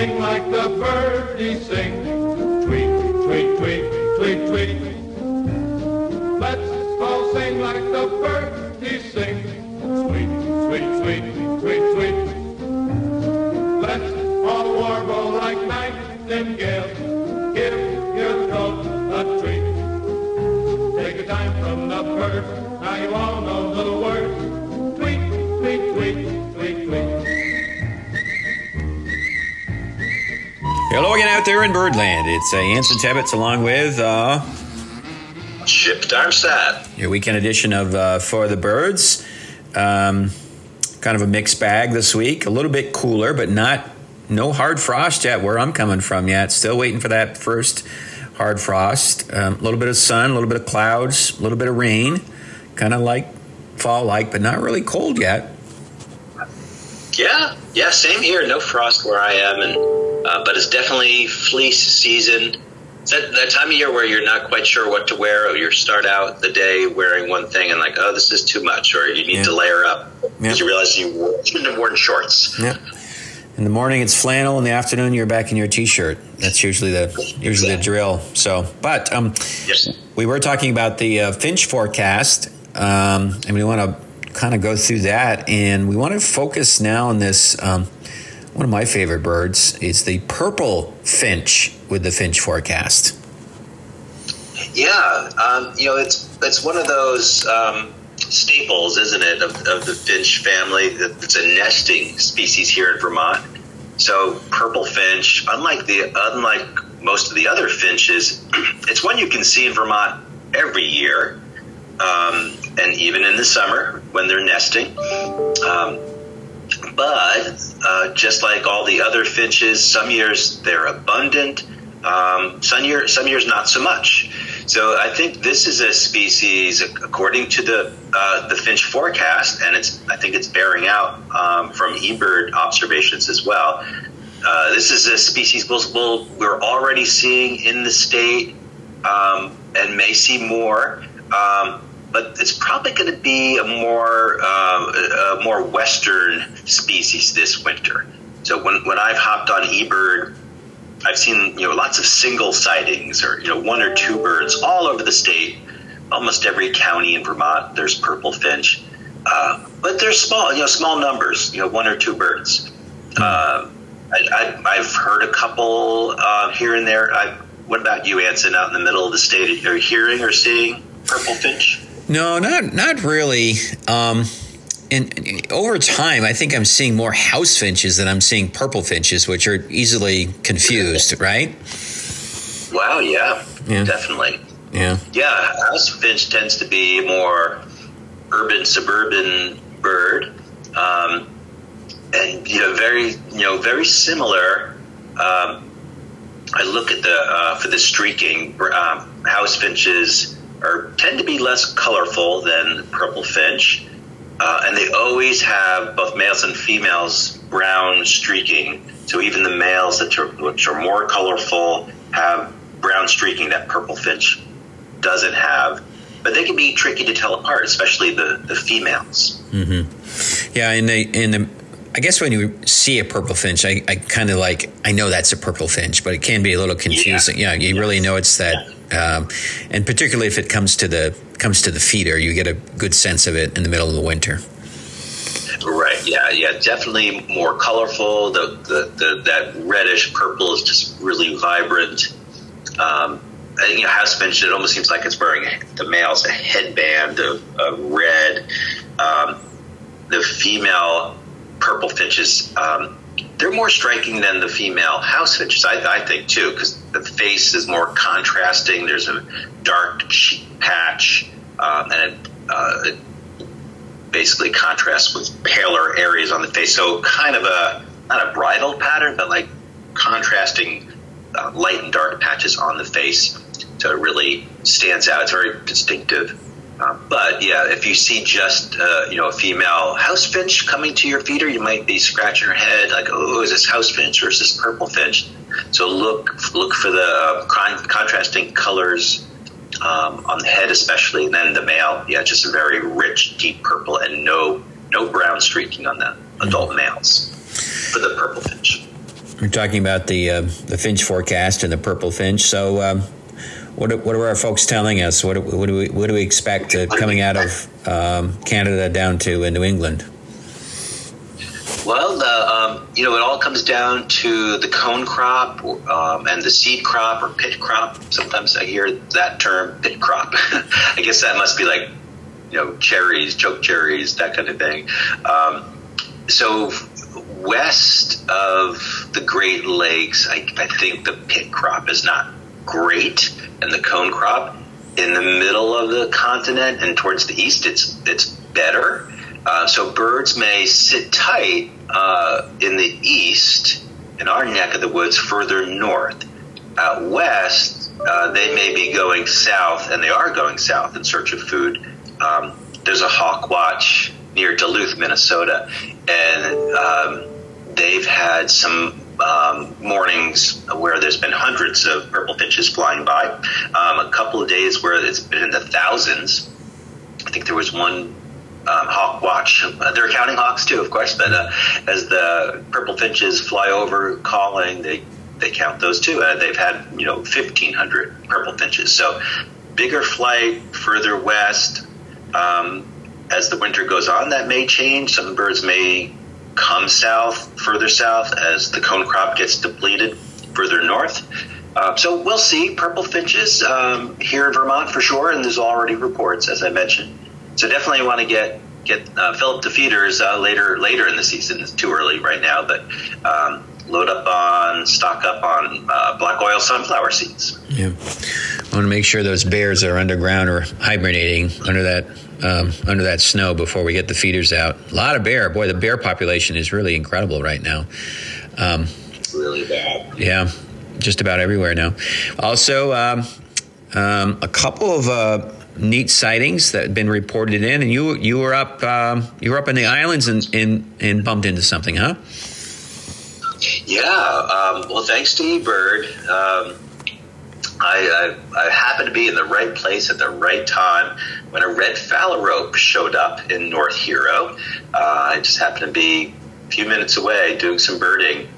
sing like the birdies sing. Tweet, tweet, tweet, tweet, tweet. Let's all sing like the birdies sing. Sweet, sweet, sweet, sweet, sweet. Let's all warble like nightingales. Hello again out there in Birdland. It's uh, Anson Tebbetts along with uh, Chip Darmstadt. your weekend edition of uh, For the Birds. Um, kind of a mixed bag this week. A little bit cooler, but not no hard frost yet where I'm coming from yet. Still waiting for that first hard frost. Um, a little bit of sun, a little bit of clouds, a little bit of rain. Kind of like fall like, but not really cold yet. Yeah, yeah, same here. No frost where I am, and uh, but it's definitely fleece season. It's that, that time of year where you're not quite sure what to wear, or you start out the day wearing one thing and like, oh, this is too much, or you need Yeah. to layer up Yeah. because you realize you shouldn't have worn shorts. Yeah. In the morning it's flannel. In the afternoon you're back in your t-shirt. That's usually the usually the drill. So, but um, Yes. we were talking about the uh, Finch forecast, um, and we want to kind of go through that, and we want to focus now on this. Um, one of my favorite birds is the purple finch with the Finch forecast. Yeah, um, you know, it's it's one of those um, staples, isn't it, of, of the finch family? It's a nesting species here in Vermont. So purple finch, unlike the unlike most of the other finches, it's one you can see in Vermont every year, um, and even in the summer when they're nesting. Um, but uh, just like all the other finches, some years they're abundant. Um, some year, some years not so much. So I think this is a species, according to the uh, the finch forecast, and it's I think it's bearing out um, from eBird observations as well. Uh, this is a species we'll, we're already seeing in the state um, and may see more. Um, but it's probably going to be a more uh, a more western species this winter. So when, when I've hopped on eBird, I've seen you know lots of single sightings or you know one or two birds all over the state. Almost every county in Vermont, there's purple finch, uh, but they're small. You know, small numbers. You know, one or two birds. Uh, I, I, I've heard a couple uh, here and there. I, what about you, Anson? Out in the middle of the state, are you hearing or seeing purple finch? No, not not really. Um, and over time, I think I'm seeing more house finches than I'm seeing purple finches, which are easily confused, right? Wow, yeah, Yeah. definitely. Yeah. Yeah, house finch tends to be more urban suburban bird, um, and you know, very you know, very similar. Um, I look at the uh, for the streaking um, house finches are tend to be less colorful than purple finch, uh, and they always have both males and females brown streaking. So even the males that are, which are more colorful have brown streaking that purple finch doesn't have. But they can be tricky to tell apart, especially the, the females. Mm-hmm. Yeah, in the in the I guess when you see a purple finch, I, I kind of like I know that's a purple finch, but it can be a little confusing. Yeah, yeah you really know it's that, um, and particularly if it comes to the comes to the feeder, you get a good sense of it in the middle of the winter. Right. Yeah. Yeah. Definitely more colorful. The, the, the that reddish purple is just really vibrant. Um, and, you know, house finch. It almost seems like it's wearing the male's a headband of, of red. Um, the female purple finches. Um, they're more striking than the female house finches, I, I think, too, because the face is more contrasting. There's a dark cheek patch, um, and it, uh, it basically contrasts with paler areas on the face. So kind of a not a bridle pattern, but like contrasting uh, light and dark patches on the face. So it really stands out. It's very distinctive. Uh, but yeah, if you see just uh, you know a female house finch coming to your feeder, you might be scratching your head like, "Oh, is this house finch or is this purple finch?" So look look for the uh, con- contrasting colors um, on the head, especially, and then the male, yeah, just a very rich, deep purple, and no no brown streaking on the adult males for the purple finch. We're talking about the uh, the finch forecast and the purple finch. So, um, what, what are our folks telling us? What, what do we what do we expect uh, coming out of um, Canada down to uh, New England? Well, the, um, you know, it all comes down to the cone crop um, and the seed crop or pit crop. Sometimes I hear that term, pit crop. I guess that must be like, you know, cherries, choke cherries, that kind of thing. Um, so west of the Great Lakes, I, I think the pit crop is not great, and the cone crop in the middle of the continent and towards the east, it's it's better. Uh, so birds may sit tight uh, in the east, in our neck of the woods, further north. Out west, uh, they may be going south, and they are going south in search of food. Um, there's a hawk watch near Duluth, Minnesota, and um, they've had some um, mornings where there's been hundreds of purple finches flying by. Um, a couple of days where it's been in the thousands. I think there was one um, hawk watch. Uh, they're counting hawks too, of course, but uh, as the purple finches fly over calling, they they count those too. Uh, they've had you know 1,500 purple finches. So bigger flight further west. Um, as the winter goes on, that may change. Some birds may come south, further south, as the cone crop gets depleted further north. Uh, so we'll see purple finches um, here in Vermont for sure, and there's already reports, as I mentioned. So definitely want to get get uh, up the feeders uh, later later in the season. It's too early right now, but um, load up on stock up on uh, black oil sunflower seeds. Yeah, I want to make sure those bears that are underground are hibernating under that um, under that snow before we get the feeders out. A lot of bear. Boy, the bear population is really incredible right now. Um, really bad. Yeah, just about everywhere now. Also, um, um, a couple of uh, neat sightings that have been reported in, and you you were up um, you were up in the islands and, and, and bumped into something, huh? Yeah. Um, well, thanks to eBird. Um, I, I, I, happened to be in the right place at the right time when a red phalarope showed up in North Hero. Uh, I just happened to be a few minutes away doing some birding,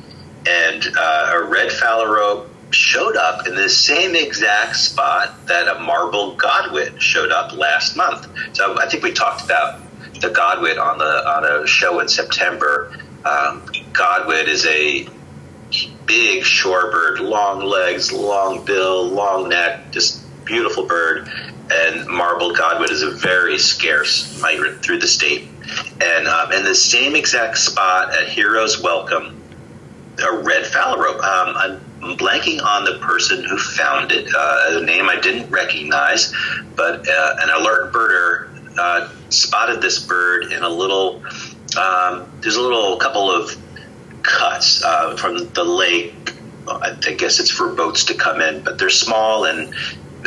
and uh, a red phalarope showed up in the same exact spot that a marble godwit showed up last month. So I think we talked about the godwit on the on a show in September. Um, godwit is a big shorebird, long legs, long bill, long neck, just beautiful bird. And marbled godwit is a very scarce migrant through the state. And um, in the same exact spot at Heroes Welcome, a red phalarope. Um, I'm blanking on the person who found it, uh, a name I didn't recognize, but uh, an alert birder uh, spotted this bird in a little. Um, there's a little couple of cuts uh, from the lake. I guess it's for boats to come in, but they're small and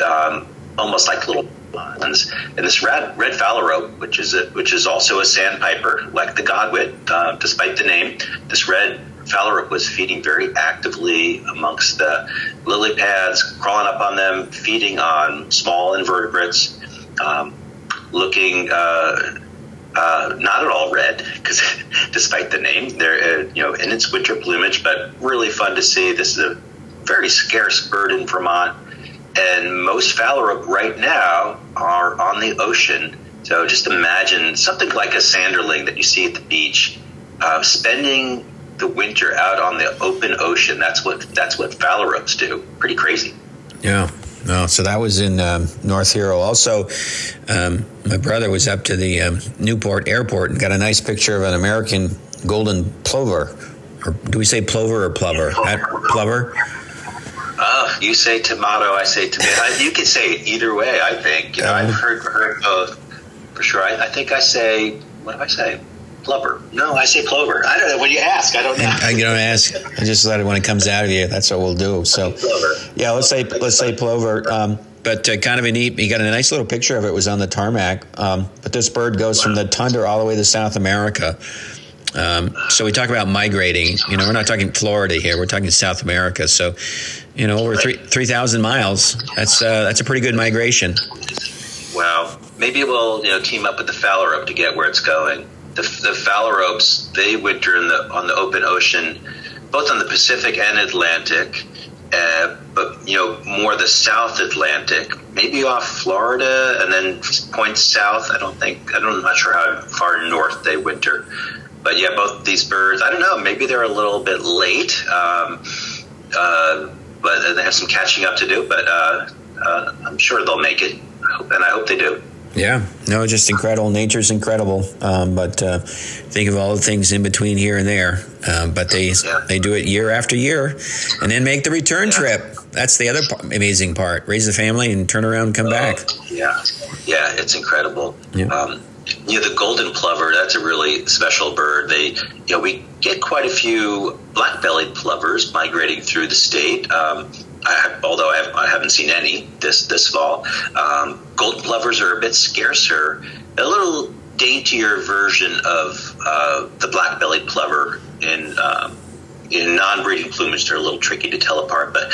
um, almost like little ponds. And this red, red phalarope, which is a, which is also a sandpiper, like the godwit, uh, despite the name, this red Phalarope was feeding very actively amongst the lily pads, crawling up on them, feeding on small invertebrates, um, looking uh, uh, not at all red because despite the name, they're uh, you know in its winter plumage, but really fun to see. This is a very scarce bird in Vermont, and most phalarope right now are on the ocean. So just imagine something like a sanderling that you see at the beach, uh, spending the winter out on the open ocean. That's what that's what phalaropes do. Pretty crazy. Yeah. No, so that was in um, North Hero. Also, um, my brother was up to the um, Newport Airport and got a nice picture of an American golden plover. Or do we say plover or plover? plover. Uh, you say tomato, I say tomato. you can say it either way. I think. You know, I've heard heard both for sure. I, I think I say. What do I say? Plover. No, I say plover. I don't know. When you ask, I don't know. I, I don't ask. I just let it when it comes out of you. That's what we'll do. So, plover. yeah, let's say let's say plover. Um, but uh, kind of a neat. You got a nice little picture of it. it was on the tarmac. Um, but this bird goes wow. from the tundra all the way to South America. Um, so we talk about migrating. You know, we're not talking Florida here. We're talking South America. So, you know, over three three thousand miles. That's uh, that's a pretty good migration. Wow. Maybe we'll you know team up with the phalarope to get where it's going the, the phalaropes they winter in the on the open ocean both on the Pacific and Atlantic, uh, but you know more the South Atlantic, maybe off Florida, and then points south. I don't think I don't, I'm not sure how far north they winter, but yeah, both these birds. I don't know. Maybe they're a little bit late, um, uh, but they have some catching up to do. But uh, uh, I'm sure they'll make it, and I hope they do. Yeah, no, just incredible. Nature's incredible, um, but uh, think of all the things in between here and there. Um, but they Yeah. they do it year after year, and then make the return Yeah. trip. That's the other p- amazing part. Raise the family and turn around and come back. Yeah, yeah, it's incredible. Yeah. Um, you know, the golden plover, that's a really special bird. They, you know, we get quite a few black-bellied plovers migrating through the state. I, although I, have, I haven't seen any this this fall. Um, golden plovers are a bit scarcer. A little daintier version of uh, the black-bellied plover in um, in non-breeding plumage, they're a little tricky to tell apart, but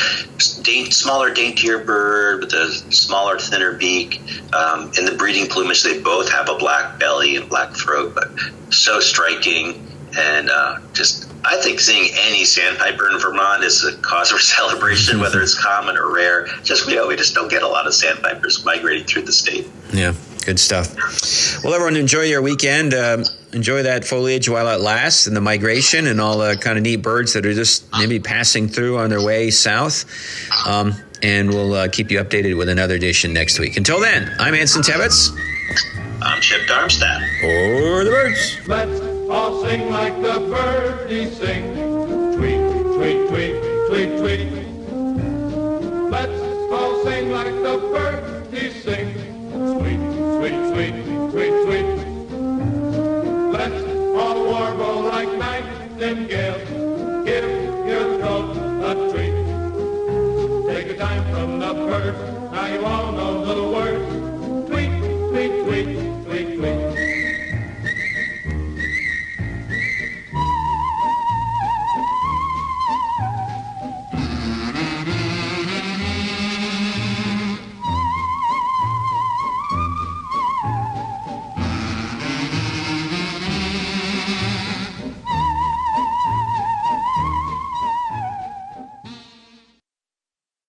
daint, smaller, daintier bird with a smaller, thinner beak. Um, in the breeding plumage, they both have a black belly and black throat, but so striking and uh, just. I think seeing any sandpiper in Vermont is a cause for celebration, whether it's common or rare. Just you know, we just don't get a lot of sandpipers migrating through the state. Yeah, good stuff. Well, everyone, enjoy your weekend. Um, enjoy that foliage while it lasts, and the migration, and all the kind of neat birds that are just maybe passing through on their way south. Um, and we'll uh, keep you updated with another edition next week. Until then, I'm Anson Tebbetts. I'm Chip Darmstadt. For the birds. Let's all sing like the birdies sing. Tweet, tweet, tweet, tweet, tweet. Let's all sing like the birdies sing. Sweet, sweet, sweet, sweet, sweet.